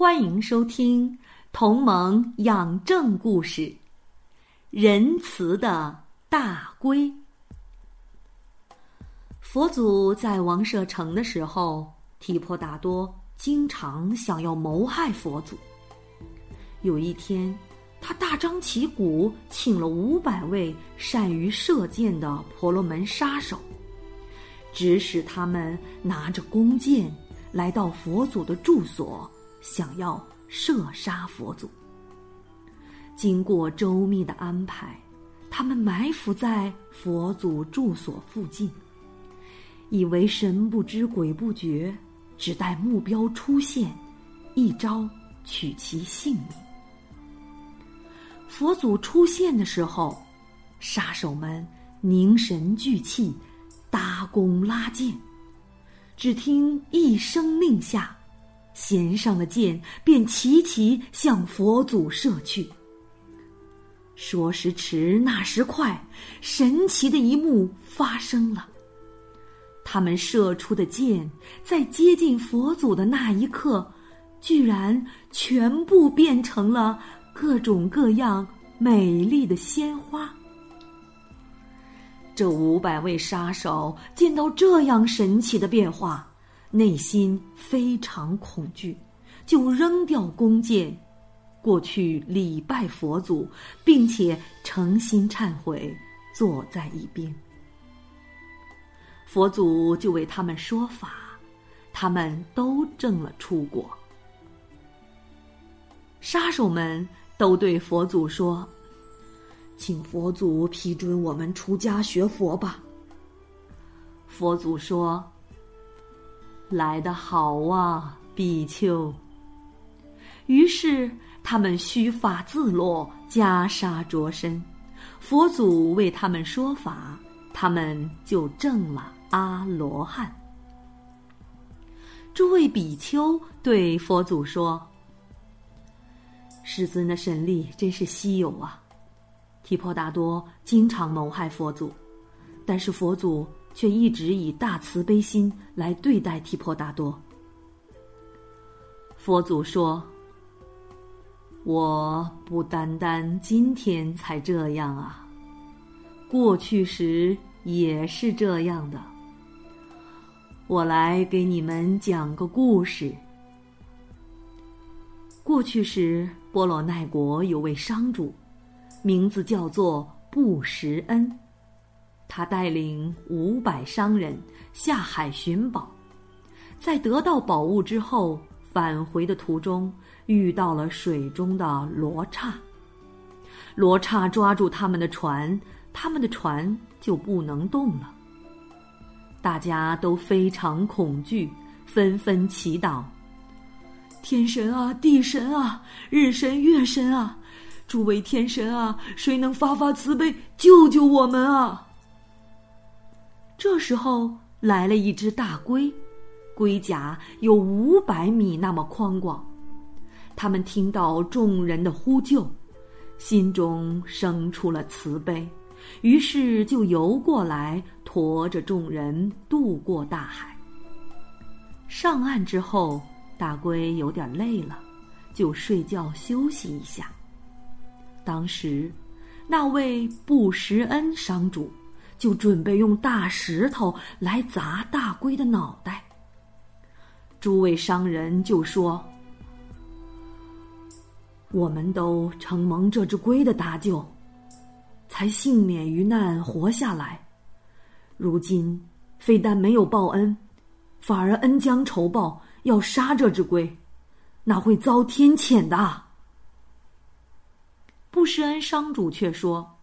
欢迎收听《同盟养正故事》，仁慈的大龟。佛祖在王舍城的时候，提婆达多经常想要谋害佛祖。有一天，他大张旗鼓请了五百位善于射箭的婆罗门杀手，指使他们拿着弓箭来到佛祖的住所。想要射杀佛祖。经过周密的安排，他们埋伏在佛祖住所附近，以为神不知鬼不觉，只待目标出现，一招取其性命。佛祖出现的时候，杀手们凝神聚气，搭弓拉箭，只听一声令下。弦上的箭便齐齐向佛祖射去。说时迟，那时快，神奇的一幕发生了。他们射出的箭在接近佛祖的那一刻，居然全部变成了各种各样美丽的鲜花。这五百位杀手见到这样神奇的变化。内心非常恐惧，就扔掉弓箭，过去礼拜佛祖，并且诚心忏悔，坐在一边。佛祖就为他们说法，他们都证了出果。杀手们都对佛祖说：“请佛祖批准我们出家学佛吧。”佛祖说。来得好啊，比丘。于是他们须发自落，袈裟着身，佛祖为他们说法，他们就证了阿罗汉。诸位比丘对佛祖说：“世尊的神力真是稀有啊！提婆达多经常谋害佛祖，但是佛祖。”却一直以大慈悲心来对待提婆达多。佛祖说：“我不单单今天才这样啊，过去时也是这样的。我来给你们讲个故事。过去时，波罗奈国有位商主，名字叫做布什恩。”他带领五百商人下海寻宝，在得到宝物之后，返回的途中遇到了水中的罗刹。罗刹抓住他们的船，他们的船就不能动了。大家都非常恐惧，纷纷祈祷：“天神啊，地神啊，日神月神啊，诸位天神啊，谁能发发慈悲，救救我们啊！”这时候来了一只大龟，龟甲有五百米那么宽广。他们听到众人的呼救，心中生出了慈悲，于是就游过来，驮着众人渡过大海。上岸之后，大龟有点累了，就睡觉休息一下。当时，那位布什恩商主。就准备用大石头来砸大龟的脑袋。诸位商人就说：“我们都承蒙这只龟的搭救，才幸免于难活下来。如今非但没有报恩，反而恩将仇报，要杀这只龟，那会遭天谴的。”布施恩商主却说。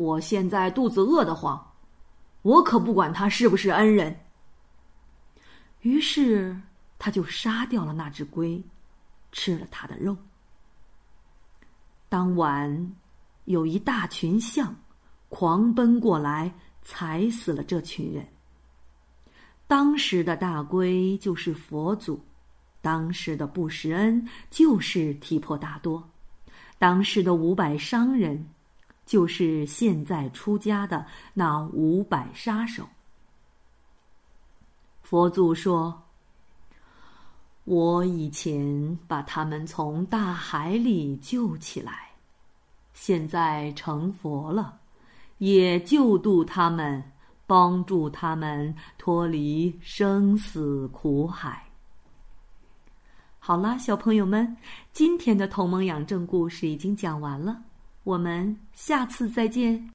我现在肚子饿得慌，我可不管他是不是恩人。于是，他就杀掉了那只龟，吃了它的肉。当晚，有一大群象狂奔过来，踩死了这群人。当时的大龟就是佛祖，当时的布什恩就是提婆达多，当时的五百商人就是现在出家的那五百杀手。佛祖说：“我以前把他们从大海里救起来，现在成佛了，也救度他们。”帮助他们脱离生死苦海。好了，小朋友们，今天的同盟养正故事已经讲完了，我们下次再见。